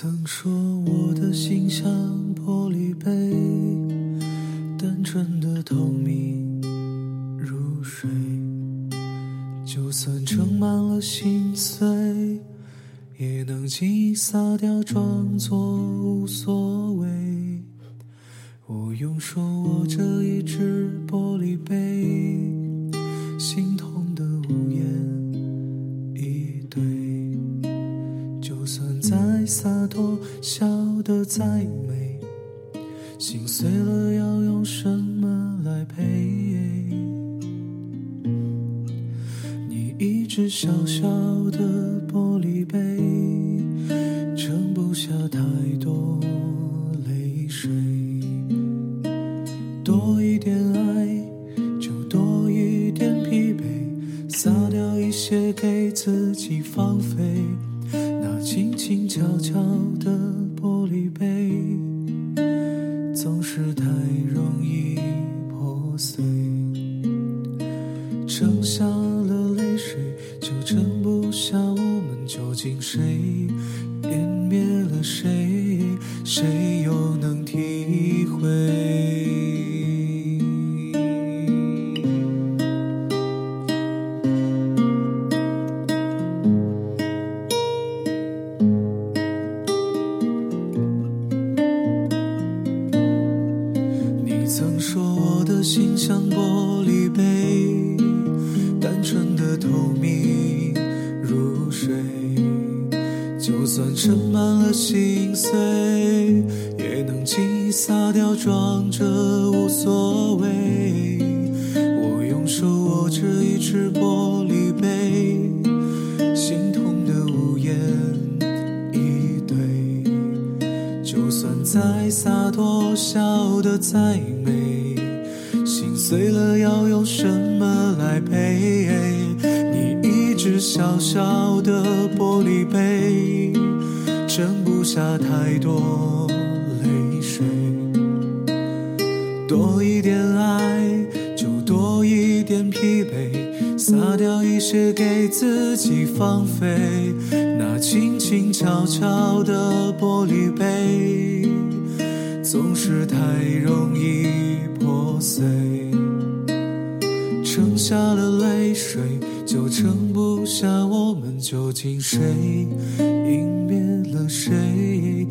曾说我的心像玻璃杯，单纯的透明如水，就算盛满了心碎，也能轻易洒掉，装作无所谓。我用手握着一只玻璃杯，心痛洒脱，笑得再美，心碎了要用什么来赔？你一只小小的玻璃杯，盛不下太多泪水。多一点爱，就多一点疲惫，洒掉一些给自己放飞。轻轻悄悄的玻璃杯，总是太容易破碎。盛下了泪水，就盛不下我们究竟谁湮灭了谁，谁心像玻璃杯，单纯的透明如水，就算盛满了心碎，也能轻易洒掉，装着无所谓。我用手握着一只玻璃杯，心痛的无言以对。就算再洒脱，笑得再美，碎了要用什么来赔？你一只小小的玻璃杯，盛不下太多泪水。多一点爱，就多一点疲惫，洒掉一些给自己放飞。那轻轻悄悄的玻璃杯，总是太容易破碎。下了泪水，就盛不下我们究竟谁隐灭了谁。